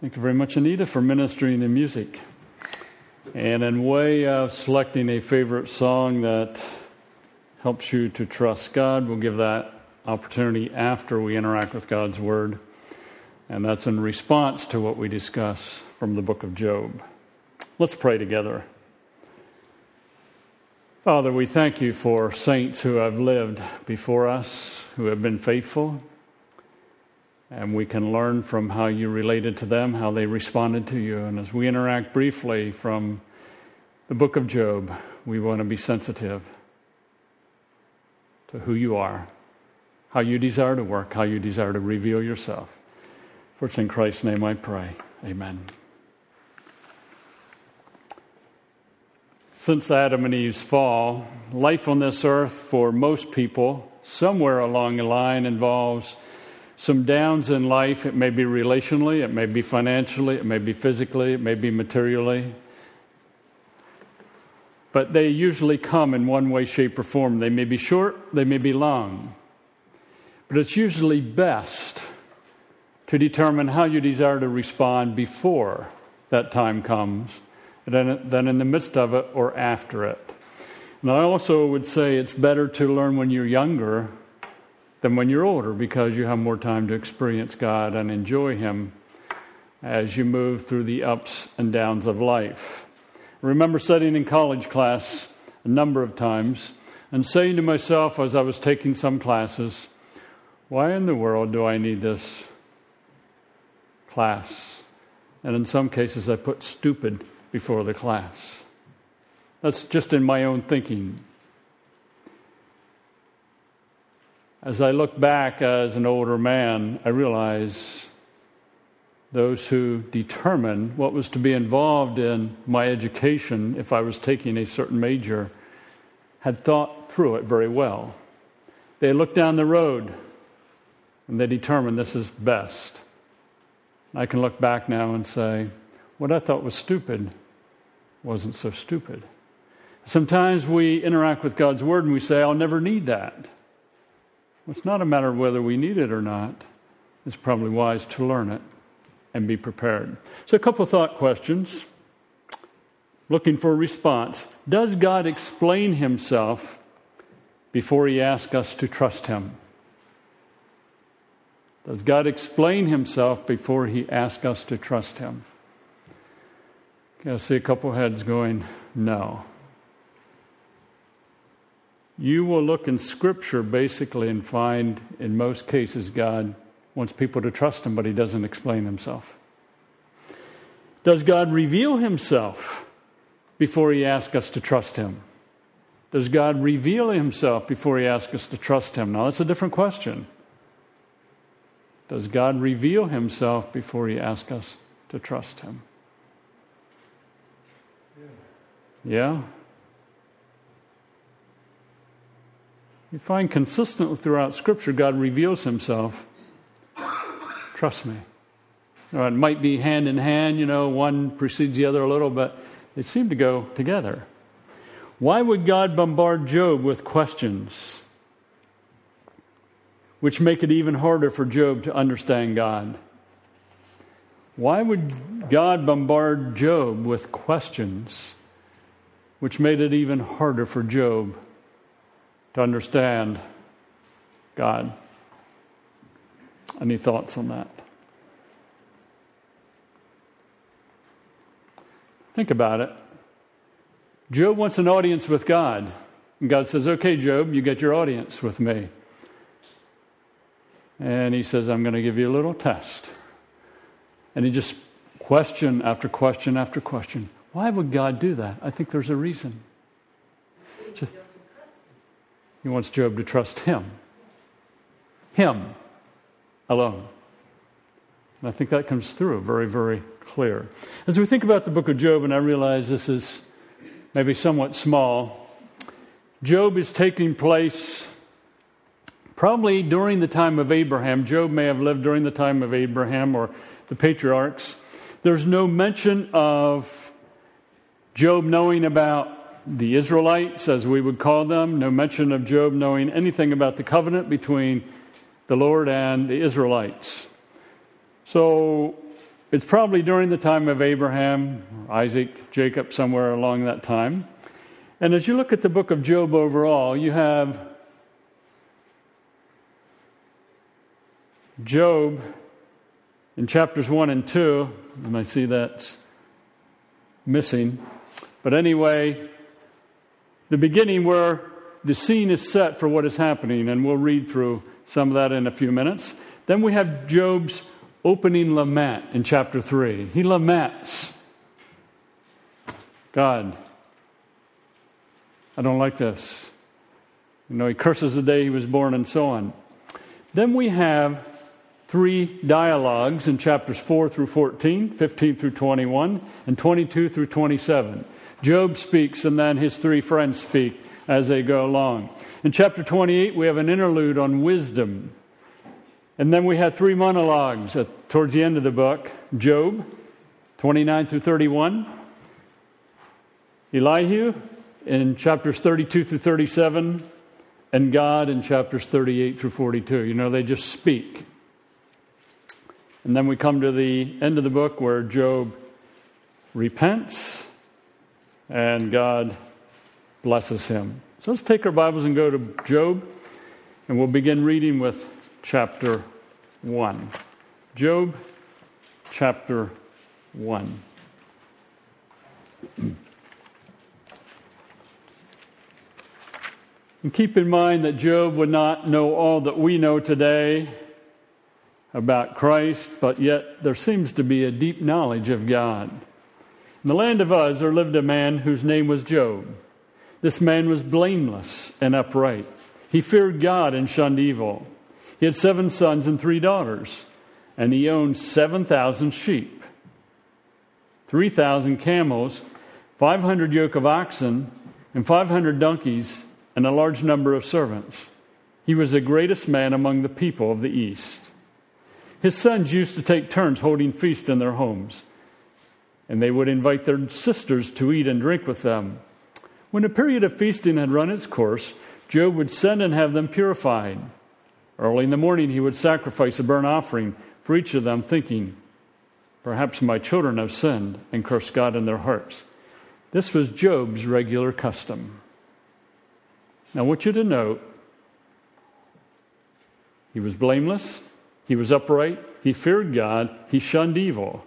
Thank you very much, Anita, for ministering the music. And in way of selecting a favorite song that helps you to trust God, we'll give that opportunity after we interact with God's Word. And that's in response to what we discuss from the book of Job. Let's pray together. Father, we thank you for saints who have lived before us, who have been faithful, and we can learn from how you related to them, how they responded to you. And as we interact briefly from the book of Job, we want to be sensitive to who you are, how you desire to work, how you desire to reveal yourself. For it's in Christ's name I pray. Amen. Since Adam and Eve's fall, life on this earth for most people, somewhere along the line, involves some downs in life. It may be relationally, it may be financially, it may be physically, it may be materially. But they usually come in one way, shape, or form. They may be short, they may be long. But it's usually best to determine how you desire to respond before that time comes than, in the midst of it or after it. And I also would say it's better to learn when you're younger than when you're older because you have more time to experience God and enjoy Him as you move through the ups and downs of life. I remember sitting in college class a number of times and saying to myself as I was taking some classes, why in the world do I need this class? And in some cases, I put stupid before the class. That's just in my own thinking. As I look back as an older man, I realize those who determined what was to be involved in my education if I was taking a certain major had thought through it very well. They looked down the road and they determined this is best. I can look back now and say, what I thought was stupid wasn't so stupid. Sometimes we interact with God's Word and we say, I'll never need that. It's not a matter of whether we need it or not. It's probably wise to learn it and be prepared. So, a couple of thought questions. Looking for a response. Does God explain himself before he asks us to trust him? Does God explain himself before he asks us to trust him? Okay, I see a couple heads going, no you will look in Scripture basically and find, in most cases, God wants people to trust Him, but He doesn't explain Himself. Does God reveal Himself before He asks us to trust Him? Does God reveal Himself before He asks us to trust Him? Now, that's a different question. Does God reveal Himself before He asks us to trust Him? Yeah? You find consistently throughout Scripture, God reveals Himself. Trust me. It might be hand in hand, you know, one precedes the other a little, but they seem to go together. Why would God bombard Job with questions which make it even harder for Job to understand God? Why would God bombard Job with questions which made it even harder for Job to understand God. Any thoughts on that? Think about it. Job wants an audience with God. And God says, Okay, Job, you get your audience with me. And he says, I'm going to give you a little test. And he just question after question after question. Why would God do that? I think there's a reason. He wants Job to trust him. Him alone. And I think that comes through very, very clear. As we think about the book of Job, and I realize this is maybe somewhat small, Job is taking place probably during the time of Abraham. Job may have lived during the time of Abraham or the patriarchs. There's no mention of Job knowing about the Israelites, as we would call them, no mention of Job knowing anything about the covenant between the Lord and the Israelites. So It's probably during the time of Abraham, Isaac, Jacob, somewhere along that time. And as you look at the book of Job overall, you have Job in chapters 1 and 2, and I see that's missing. But anyway, the beginning where the scene is set for what is happening, and we'll read through some of that in a few minutes. Then we have Job's opening lament in chapter 3. He laments God, I don't like this. You know, he curses the day he was born and so on. Then we have three dialogues in chapters 4 through 14, 15 through 21, and 22 through 27. Job speaks, and then his three friends speak as they go along. In chapter 28, we have an interlude on wisdom. And then we have three monologues at, towards the end of the book Job, 29 through 31, Elihu in chapters 32 through 37, and God in chapters 38 through 42. You know, they just speak. And then we come to the end of the book where Job repents and God blesses him. So let's take our Bibles and go to Job, and we'll begin reading with chapter 1. Job chapter 1. And keep in mind that Job would not know all that we know today about Christ, but yet there seems to be a deep knowledge of God. In the land of Uz, there lived a man whose name was Job. This man was blameless and upright. He feared God and shunned evil. He had seven sons and three daughters, and he owned 7,000 sheep, 3,000 camels, 500 yoke of oxen, and 500 donkeys, and a large number of servants. He was the greatest man among the people of the East. His sons used to take turns holding feast in their homes, and they would invite their sisters to eat and drink with them. When a period of feasting had run its course, Job would send and have them purified. Early in the morning, he would sacrifice a burnt offering for each of them, thinking, Perhaps my children have sinned and cursed God in their hearts. This was Job's regular custom. Now, I want you to note he was blameless, he was upright, he feared God, he shunned evil,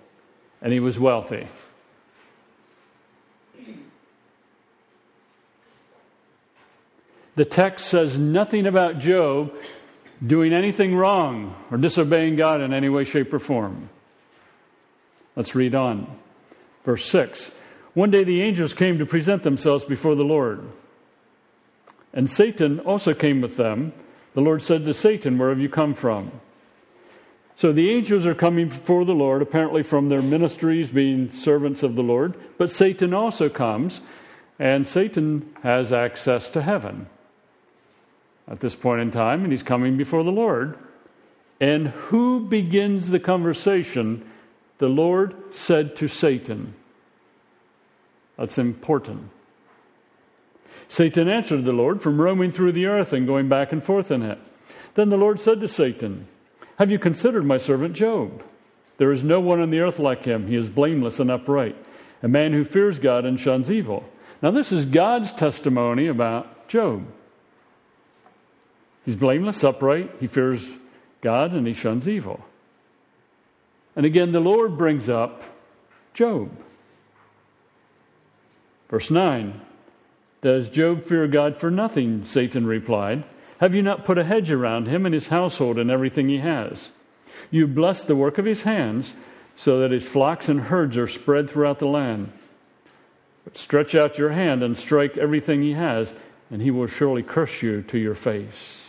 and he was wealthy. The text says nothing about Job doing anything wrong or disobeying God in any way, shape, or form. Let's read on. Verse 6 One day the angels came to present themselves before the Lord, and Satan also came with them. The Lord said to Satan, Where have you come from? So the angels are coming before the Lord, apparently from their ministries, being servants of the Lord. But Satan also comes, and Satan has access to heaven at this point in time, and he's coming before the Lord. And who begins the conversation? The Lord said to Satan. That's important. Satan answered the Lord from roaming through the earth and going back and forth in it. Then the Lord said to Satan, have you considered my servant Job? There is no one on the earth like him. He is blameless and upright, a man who fears God and shuns evil. Now, this is God's testimony about Job. He's blameless, upright, he fears God, and he shuns evil. And again, the Lord brings up Job. Verse 9 Does Job fear God for nothing? Satan replied. Have you not put a hedge around him and his household and everything he has? You bless the work of his hands, so that his flocks and herds are spread throughout the land. But stretch out your hand and strike everything he has, and he will surely curse you to your face.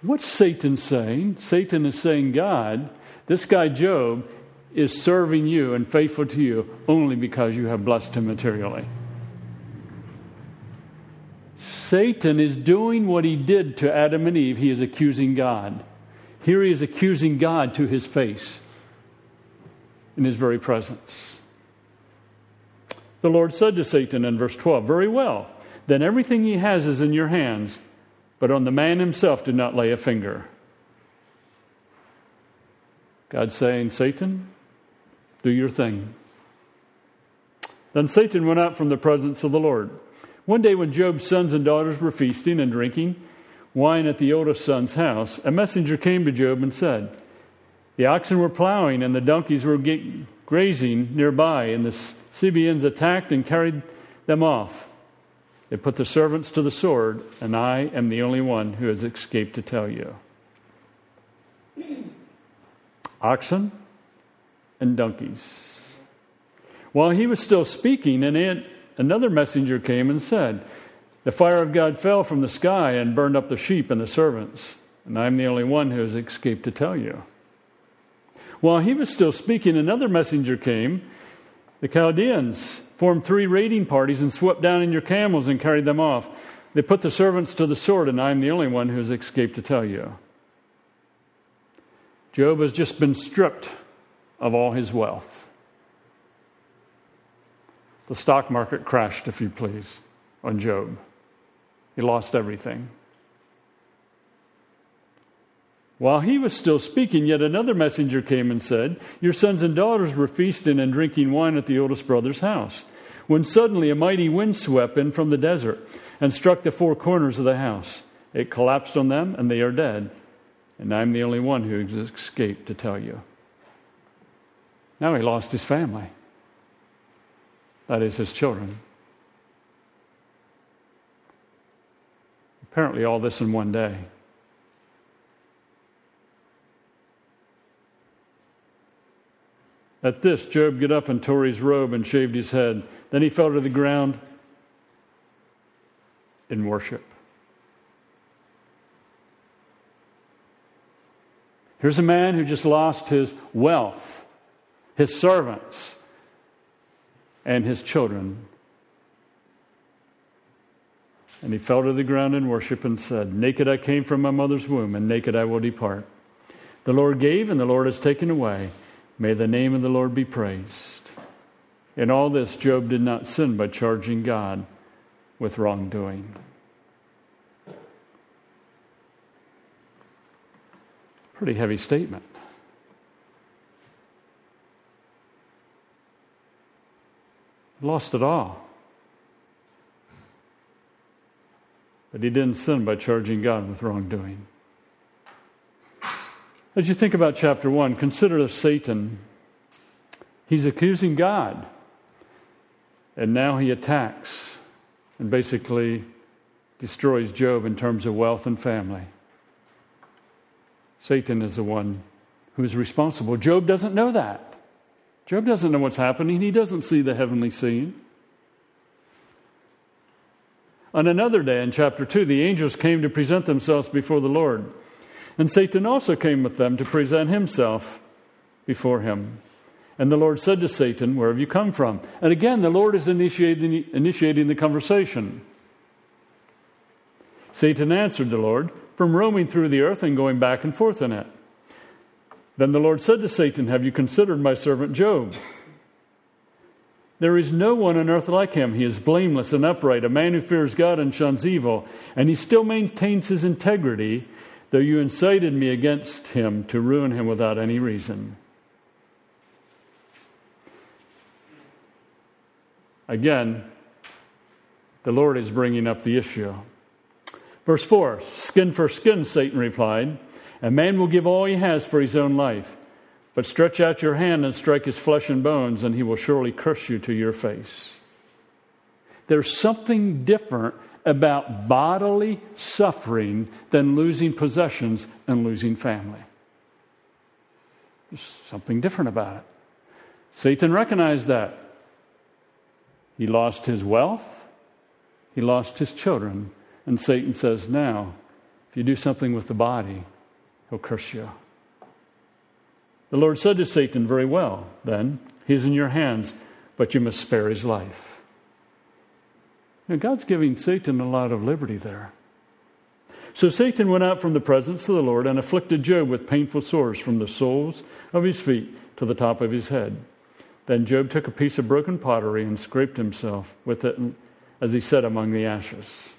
What's Satan saying? Satan is saying, God, this guy Job, is serving you and faithful to you only because you have blessed him materially. Satan is doing what he did to Adam and Eve. He is accusing God. Here he is accusing God to his face in his very presence. The Lord said to Satan in verse 12, Very well, then everything he has is in your hands, but on the man himself do not lay a finger. God saying, Satan, Do your thing. Then Satan went out from the presence of the Lord. One day, when Job's sons and daughters were feasting and drinking wine at the oldest son's house, a messenger came to Job and said, The oxen were plowing and the donkeys were grazing nearby, and the Sabeans attacked and carried them off. They put the servants to the sword, and I am the only one who has escaped to tell you. Oxen and donkeys. While he was still speaking, and another messenger came and said, The fire of God fell from the sky and burned up the sheep and the servants, and I'm the only one who has escaped to tell you. While he was still speaking, another messenger came. The Chaldeans formed three raiding parties and swept down in your camels and carried them off. They put the servants to the sword, and I am the only one who has escaped to tell you. Job has just been stripped of all his wealth. The stock market crashed, if you please, on Job. He lost everything. While he was still speaking, yet another messenger came and said, Your sons and daughters were feasting and drinking wine at the oldest brother's house, when suddenly a mighty wind swept in from the desert and struck the four corners of the house. It collapsed on them, and they are dead. And I'm the only one who escaped to tell you. Now he lost his family. That is, his children. Apparently, all this in one day. At this, Job got up and tore his robe and shaved his head. Then he fell to the ground in worship. Here's a man who just lost his wealth, his servants, and his children. And he fell to the ground in worship and said, Naked I came from my mother's womb, and naked I will depart. The Lord gave, and the Lord has taken away. May the name of the Lord be praised. In all this, Job did not sin by charging God with wrongdoing. Pretty heavy statement. Lost it all. But he didn't sin by charging God with wrongdoing. As you think about chapter 1, consider Satan. He's accusing God. And now he attacks and basically destroys Job in terms of wealth and family. Satan is the one who is responsible. Job doesn't know that. Job doesn't know what's happening, he doesn't see the heavenly scene. On another day in chapter 2, the angels came to present themselves before the Lord. And Satan also came with them to present himself before him. And the Lord said to Satan, Where have you come from? And again, the Lord is initiating, initiating the conversation. Satan answered the Lord, From roaming through the earth and going back and forth in it. Then the Lord said to Satan, Have you considered my servant Job? There is no one on earth like him. He is blameless and upright, a man who fears God and shuns evil, and he still maintains his integrity though you incited me against him to ruin him without any reason. Again, the Lord is bringing up the issue. Verse 4 Skin for skin, Satan replied. A man will give all he has for his own life. But stretch out your hand and strike his flesh and bones, and he will surely curse you to your face. There's something different about bodily suffering than losing possessions and losing family. There's something different about it. Satan recognized that. He lost his wealth, he lost his children, and Satan says, Now, if you do something with the body, he'll curse you. The Lord said to Satan, Very well, then, he's in your hands, but you must spare his life. Now, God's giving Satan a lot of liberty there. So Satan went out from the presence of the Lord and afflicted Job with painful sores from the soles of his feet to the top of his head. Then Job took a piece of broken pottery and scraped himself with it as he sat among the ashes.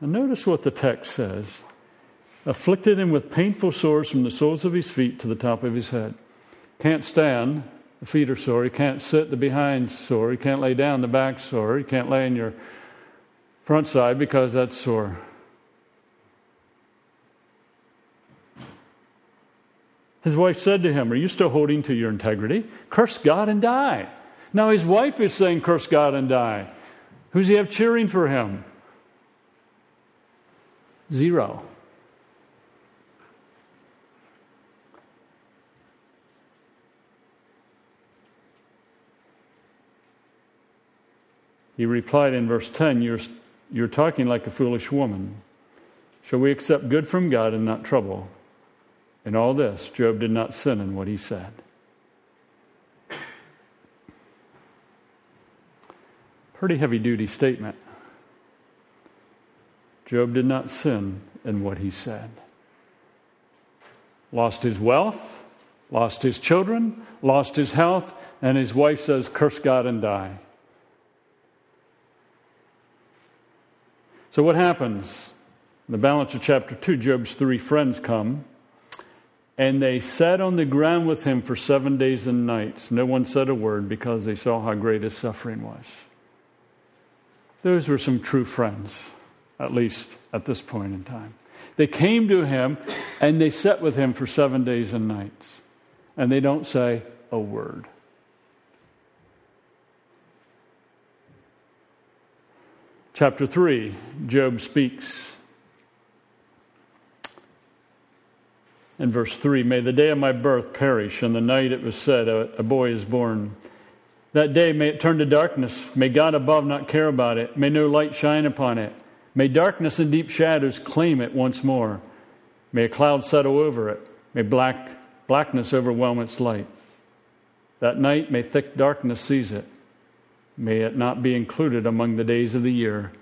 And notice what the text says afflicted him with painful sores from the soles of his feet to the top of his head. Can't stand, the feet are sore. He can't sit, the behind's sore. He can't lay down, the back's sore. He can't lay on your front side because that's sore. His wife said to him, Are you still holding to your integrity? Curse God and die. Now his wife is saying, Curse God and die. Who's he have cheering for him? Zero. He replied in verse 10 You're, you're talking like a foolish woman. Shall we accept good from God and not trouble? In all this, Job did not sin in what he said. Pretty heavy duty statement. Job did not sin in what he said. Lost his wealth, lost his children, lost his health, and his wife says, Curse God and die. So, what happens? In the balance of chapter 2, Job's three friends come, and they sat on the ground with him for seven days and nights. No one said a word because they saw how great his suffering was. Those were some true friends, at least at this point in time. They came to him and they sat with him for seven days and nights, and they don't say a word. Chapter 3, Job speaks. In verse 3, may the day of my birth perish, and the night it was said, a, a boy is born. That day may it turn to darkness. May God above not care about it. May no light shine upon it. May darkness and deep shadows claim it once more. May a cloud settle over it. May black, blackness overwhelm its light. That night may thick darkness seize it. May it not be included among the days of the year,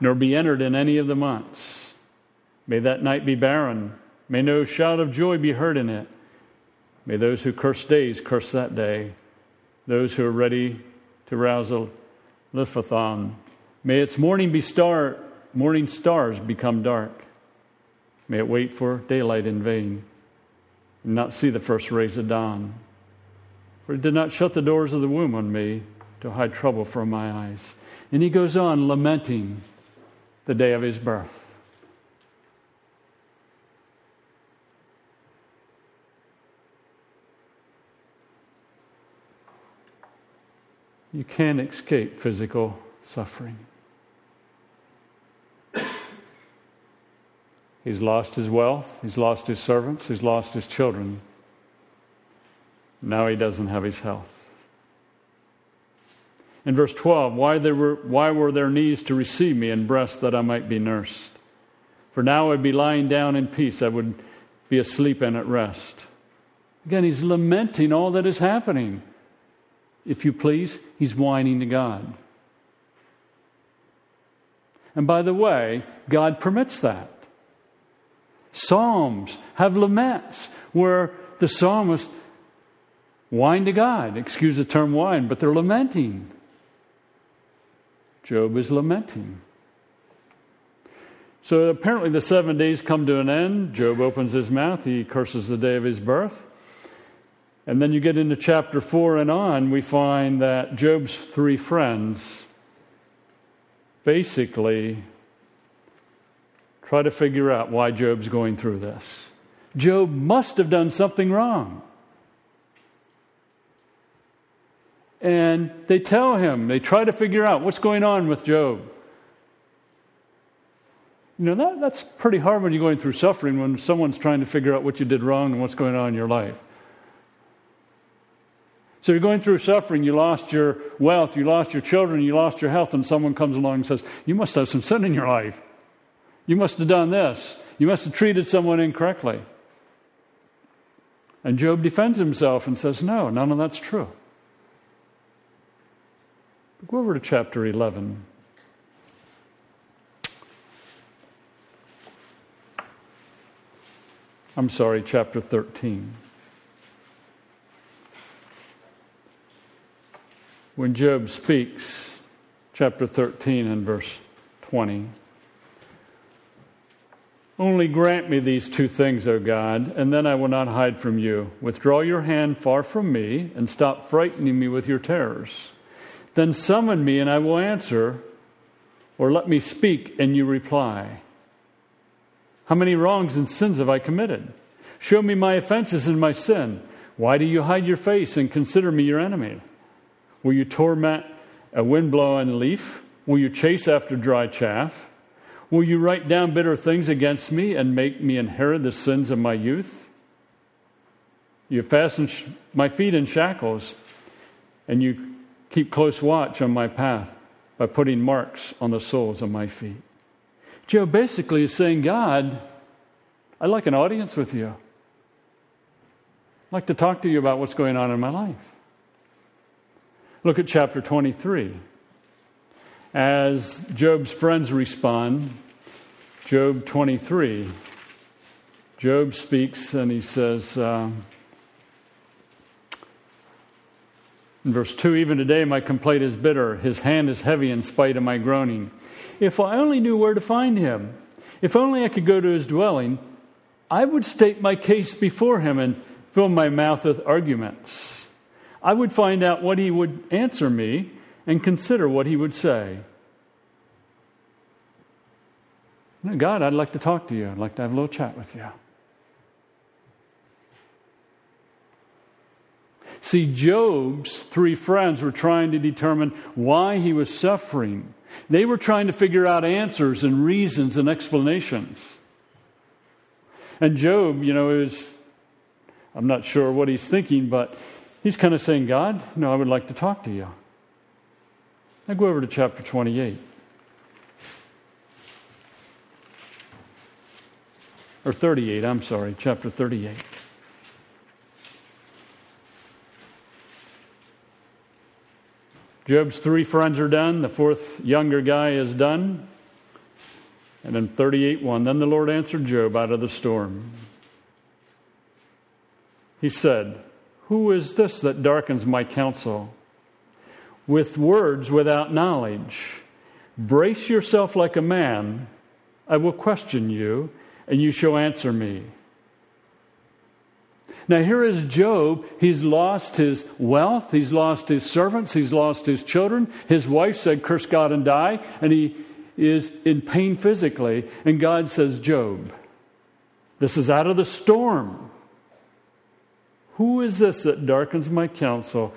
nor be entered in any of the months. May that night be barren. May no shout of joy be heard in it. May those who curse days curse that day. Those who are ready to rouse a Leviathan. May its morning be star, morning stars become dark. May it wait for daylight in vain and not see the first rays of dawn. For it did not shut the doors of the womb on me to hide trouble from my eyes. And he goes on lamenting the day of his birth. You can't escape physical suffering. He's lost his wealth, he's lost his servants, he's lost his children. Now he doesn't have his health. In verse 12, why, were, why were their knees to receive me and breasts that I might be nursed? For now I would be lying down in peace, I would be asleep and at rest. Again, he's lamenting all that is happening. If you please, he's whining to God. And by the way, God permits that. Psalms have laments where the psalmist whine to God. Excuse the term whine, but they're lamenting. Job is lamenting. So apparently the seven days come to an end. Job opens his mouth. He curses the day of his birth. And then you get into chapter 4 and on, we find that Job's three friends basically try to figure out why Job's going through this. Job must have done something wrong. And they tell him, they try to figure out what's going on with Job. You know, that, that's pretty hard when you're going through suffering when someone's trying to figure out what you did wrong and what's going on in your life. So you're going through suffering, you lost your wealth, you lost your children, you lost your health, and someone comes along and says, You must have some sin in your life. You must have done this. You must have treated someone incorrectly. And Job defends himself and says, No, none of that's true. Go over to chapter 11. I'm sorry, chapter 13. When Job speaks, chapter 13 and verse 20. Only grant me these two things, O God, and then I will not hide from you. Withdraw your hand far from me, and stop frightening me with your terrors. Then summon me, and I will answer, or let me speak, and you reply. How many wrongs and sins have I committed? Show me my offenses and my sin. Why do you hide your face and consider me your enemy? Will you torment a wind-blown leaf? Will you chase after dry chaff? Will you write down bitter things against me and make me inherit the sins of my youth? You fasten sh- my feet in shackles, and you keep close watch on my path by putting marks on the soles of my feet. Job basically is saying, God, I'd like an audience with you. I'd like to talk to you about what's going on in my life. Look at chapter 23. As Job's friends respond, Job 23, Job speaks and he says, uh, in verse 2 Even today my complaint is bitter, his hand is heavy in spite of my groaning. If I only knew where to find him, if only I could go to his dwelling, I would state my case before him and fill my mouth with arguments. I would find out what he would answer me and consider what he would say. God, I'd like to talk to you. I'd like to have a little chat with you. See, Job's three friends were trying to determine why he was suffering. They were trying to figure out answers and reasons and explanations. And Job, you know, is, I'm not sure what he's thinking, but he's kind of saying, God, you know, I would like to talk to you. Now go over to chapter 28. Or 38, I'm sorry, chapter 38. Job's three friends are done. The fourth younger guy is done. And then 38 1. Then the Lord answered Job out of the storm. He said, Who is this that darkens my counsel? With words without knowledge. Brace yourself like a man. I will question you and you shall answer me. Now, here is Job. He's lost his wealth, he's lost his servants, he's lost his children. His wife said, Curse God and die. And he is in pain physically. And God says, Job, this is out of the storm. Who is this that darkens my counsel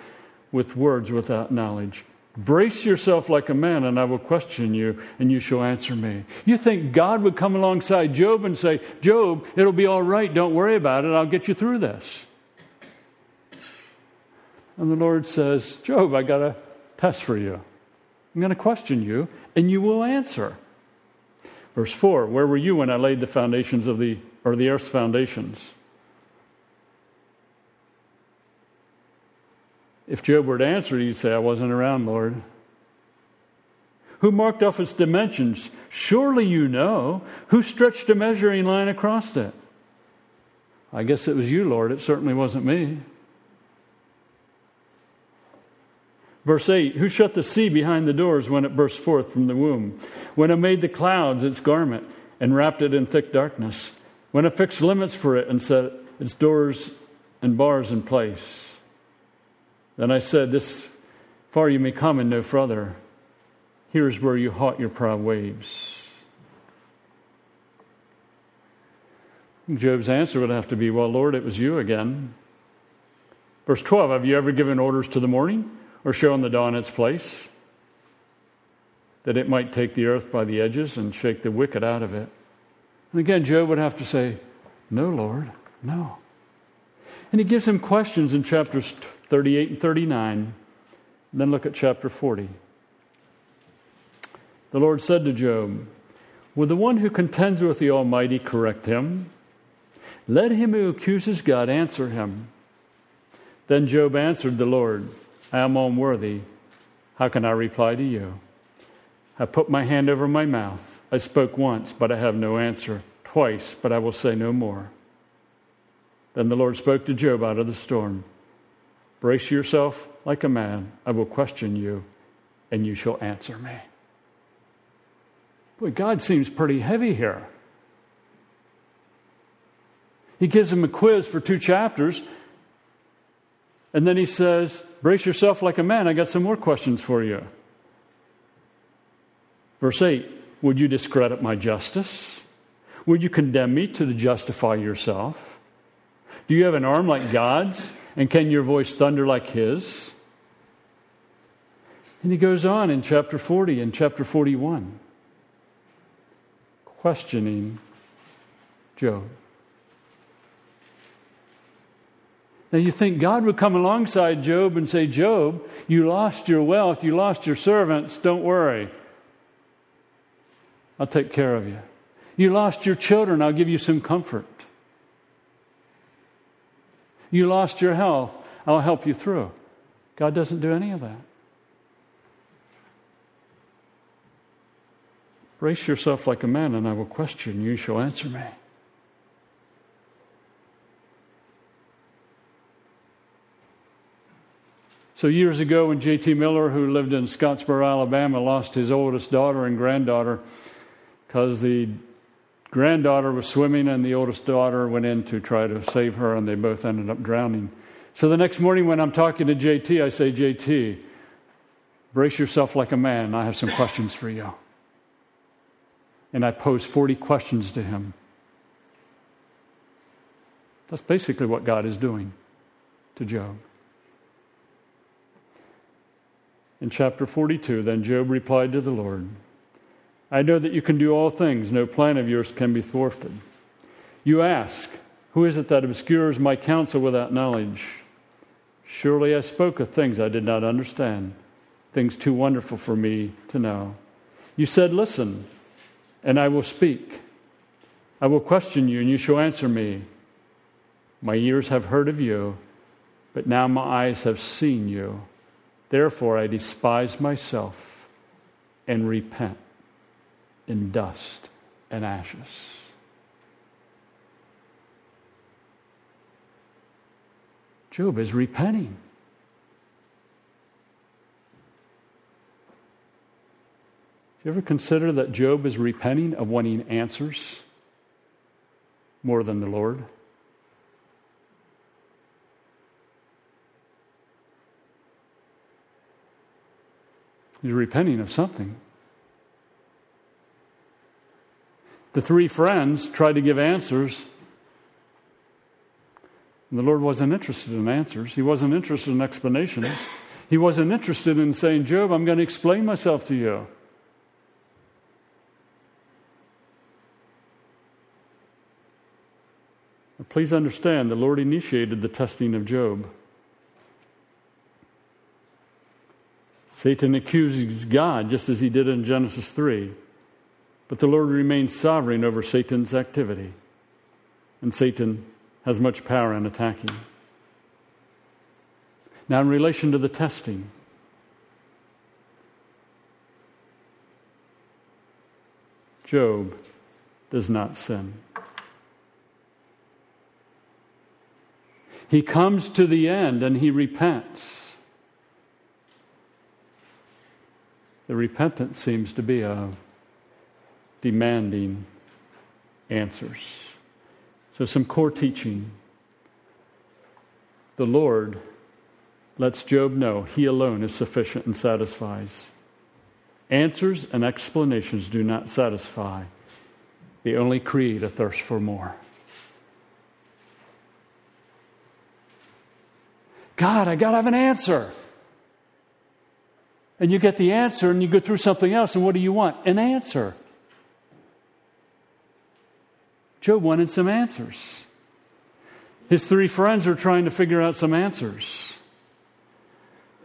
with words without knowledge? Brace yourself like a man, and I will question you, and you shall answer me. You think God would come alongside Job and say, Job, it'll be all right, don't worry about it, I'll get you through this. And the Lord says, Job, I got a test for you. I'm going to question you, and you will answer. Verse 4 Where were you when I laid the foundations of the, or the earth's foundations? If Job were to answer, he'd say, I wasn't around, Lord. Who marked off its dimensions? Surely you know. Who stretched a measuring line across it? I guess it was you, Lord. It certainly wasn't me. Verse 8 Who shut the sea behind the doors when it burst forth from the womb? When it made the clouds its garment and wrapped it in thick darkness? When it fixed limits for it and set its doors and bars in place? Then I said, This far you may come and no further. Here's where you halt your proud waves. Job's answer would have to be, Well, Lord, it was you again. Verse 12 Have you ever given orders to the morning or shown the dawn its place? That it might take the earth by the edges and shake the wicked out of it. And again, Job would have to say, No, Lord, no. And he gives him questions in chapters 38 and 39. Then look at chapter 40. The Lord said to Job, Will the one who contends with the Almighty correct him? Let him who accuses God answer him. Then Job answered the Lord, I am unworthy. How can I reply to you? I put my hand over my mouth. I spoke once, but I have no answer. Twice, but I will say no more. Then the Lord spoke to Job out of the storm. Brace yourself like a man. I will question you, and you shall answer me. Boy, God seems pretty heavy here. He gives him a quiz for two chapters. And then he says, Brace yourself like a man. I got some more questions for you. Verse 8 Would you discredit my justice? Would you condemn me to justify yourself? Do you have an arm like God's? And can your voice thunder like his? And he goes on in chapter 40 and chapter 41, questioning Job. Now you think God would come alongside Job and say, Job, you lost your wealth, you lost your servants, don't worry. I'll take care of you. You lost your children, I'll give you some comfort. You lost your health, I'll help you through. God doesn't do any of that. Brace yourself like a man, and I will question you, shall answer me. So, years ago, when J.T. Miller, who lived in Scottsboro, Alabama, lost his oldest daughter and granddaughter because the granddaughter was swimming and the oldest daughter went in to try to save her, and they both ended up drowning. So, the next morning, when I'm talking to JT, I say, JT, brace yourself like a man. I have some questions for you. And I pose 40 questions to him. That's basically what God is doing to Job. In chapter 42, then Job replied to the Lord, I know that you can do all things, no plan of yours can be thwarted. You ask, Who is it that obscures my counsel without knowledge? Surely I spoke of things I did not understand, things too wonderful for me to know. You said, Listen, and I will speak. I will question you, and you shall answer me. My ears have heard of you, but now my eyes have seen you. Therefore, I despise myself and repent in dust and ashes. Job is repenting. you ever consider that Job is repenting of wanting answers more than the Lord? He's repenting of something. The three friends tried to give answers. And the Lord wasn't interested in answers. He wasn't interested in explanations. He wasn't interested in saying, Job, I'm going to explain myself to you. Please understand, the Lord initiated the testing of Job. Satan accuses God just as he did in Genesis 3. But the Lord remains sovereign over Satan's activity. And Satan has much power in attacking. Now, in relation to the testing, Job does not sin. He comes to the end and he repents. The repentance seems to be a demanding answers. So, some core teaching. The Lord lets Job know he alone is sufficient and satisfies. Answers and explanations do not satisfy, they only create a thirst for more. God, I got to have an answer. And you get the answer and you go through something else, and what do you want? An answer. Job wanted some answers. His three friends are trying to figure out some answers.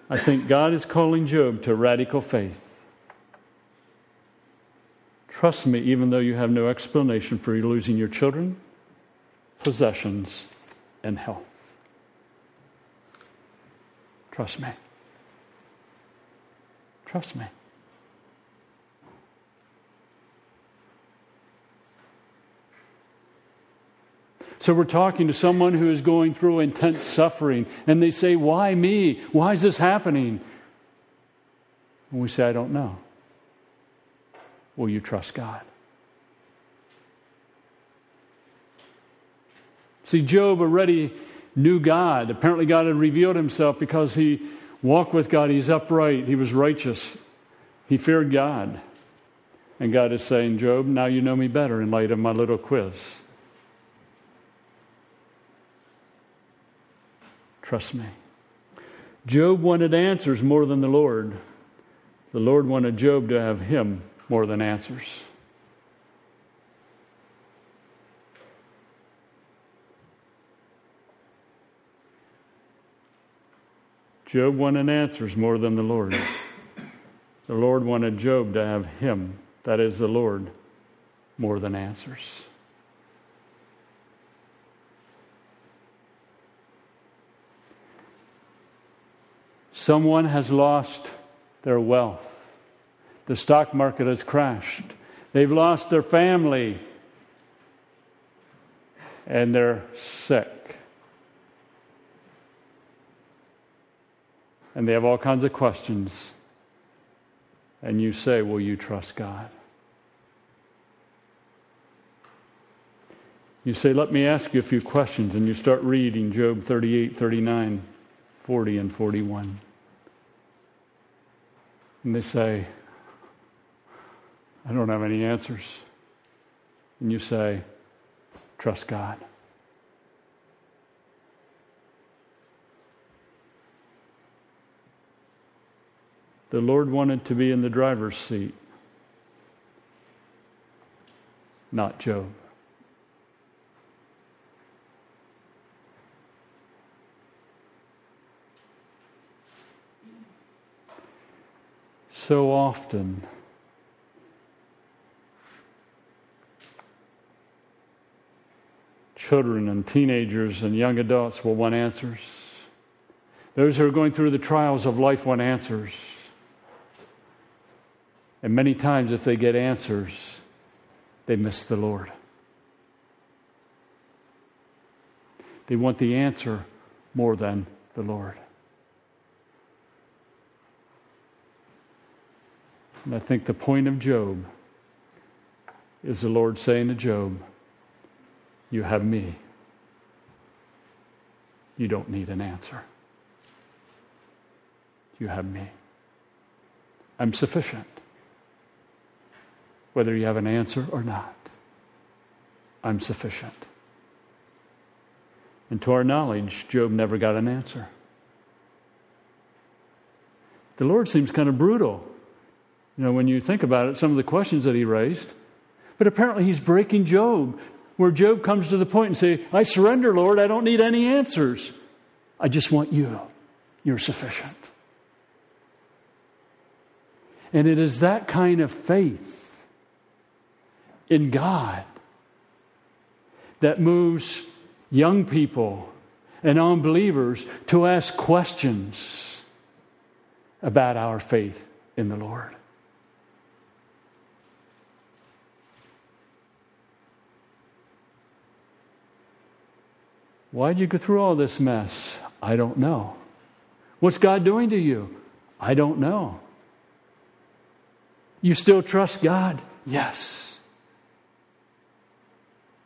I think God is calling Job to radical faith. Trust me, even though you have no explanation for losing your children, possessions, and health. Trust me. Trust me. So we're talking to someone who is going through intense suffering, and they say, Why me? Why is this happening? And we say, I don't know. Will you trust God? See, Job already knew God. Apparently, God had revealed himself because he walked with God. He's upright, he was righteous, he feared God. And God is saying, Job, now you know me better in light of my little quiz. Trust me. Job wanted answers more than the Lord. The Lord wanted Job to have him more than answers. Job wanted answers more than the Lord. The Lord wanted Job to have him, that is the Lord, more than answers. Someone has lost their wealth. The stock market has crashed. They've lost their family. And they're sick. And they have all kinds of questions. And you say, Will you trust God? You say, Let me ask you a few questions. And you start reading Job 38, 39, 40, and 41. And they say, I don't have any answers. And you say, trust God. The Lord wanted to be in the driver's seat, not Job. So often, children and teenagers and young adults will want answers. Those who are going through the trials of life want answers. And many times, if they get answers, they miss the Lord. They want the answer more than the Lord. And I think the point of Job is the Lord saying to Job, You have me. You don't need an answer. You have me. I'm sufficient. Whether you have an answer or not, I'm sufficient. And to our knowledge, Job never got an answer. The Lord seems kind of brutal. You know, when you think about it, some of the questions that he raised. But apparently he's breaking Job, where Job comes to the point and say, I surrender, Lord, I don't need any answers. I just want you. You're sufficient. And it is that kind of faith in God that moves young people and unbelievers to ask questions about our faith in the Lord. Why'd you go through all this mess? I don't know. What's God doing to you? I don't know. You still trust God? Yes.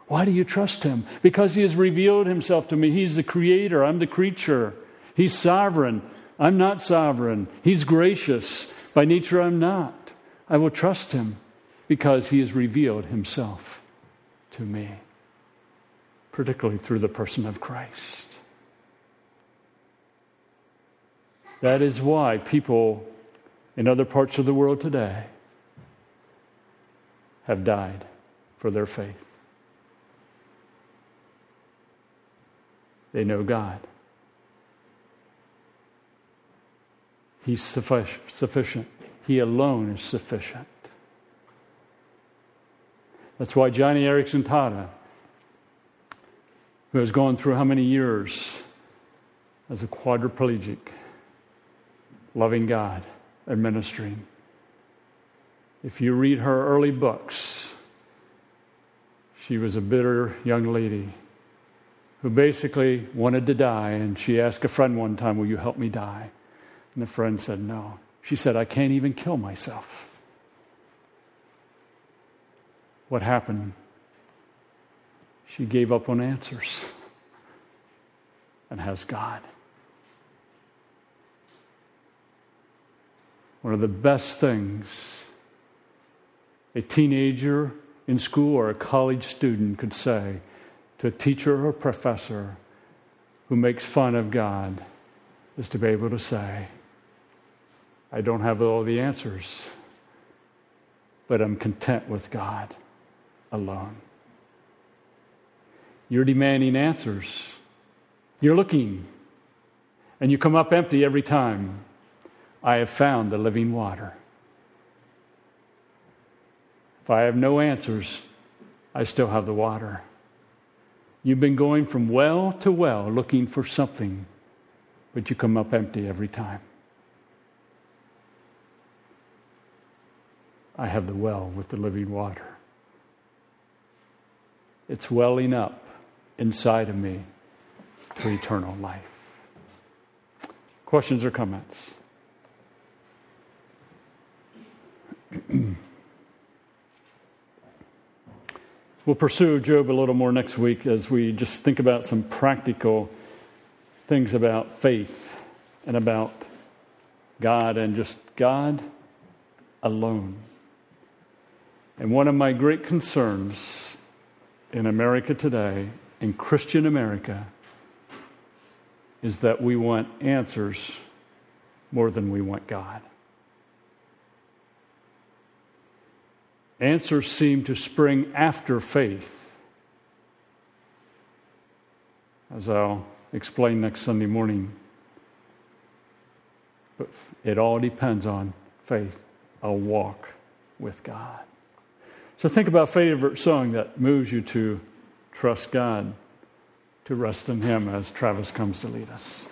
Why do you trust Him? Because He has revealed Himself to me. He's the creator, I'm the creature. He's sovereign, I'm not sovereign. He's gracious, by nature, I'm not. I will trust Him because He has revealed Himself to me particularly through the person of Christ. That is why people in other parts of the world today have died for their faith. They know God. He's sufficient. He alone is sufficient. That's why Joni Eareckson Tada who has gone through how many years as a quadriplegic, loving God and ministering. If you read her early books, she was a bitter young lady who basically wanted to die, and she asked a friend one time, Will you help me die? And the friend said, No. She said, I can't even kill myself. What happened? She gave up on answers. and has God. One of the best things a teenager in school or a college student could say to a teacher or professor who makes fun of God is to be able to say, I don't have all the answers, but I'm content with God alone. You're demanding answers. You're looking, and you come up empty every time. I have found the living water. If I have no answers, I still have the water. You've been going from well to well looking for something, but you come up empty every time. I have the well with the living water. It's welling up inside of me to eternal life. Questions or comments? we'll pursue Job a little more next week as we just think about some practical things about faith and about God and just God alone. And one of my great concerns in America today, in Christian America, is that we want answers more than we want God. Answers seem to spring after faith. As I'll explain next Sunday morning. But it all depends on faith, a walk with God. So think about favorite song that moves you to trust God, to rest in Him as Travis comes to lead us.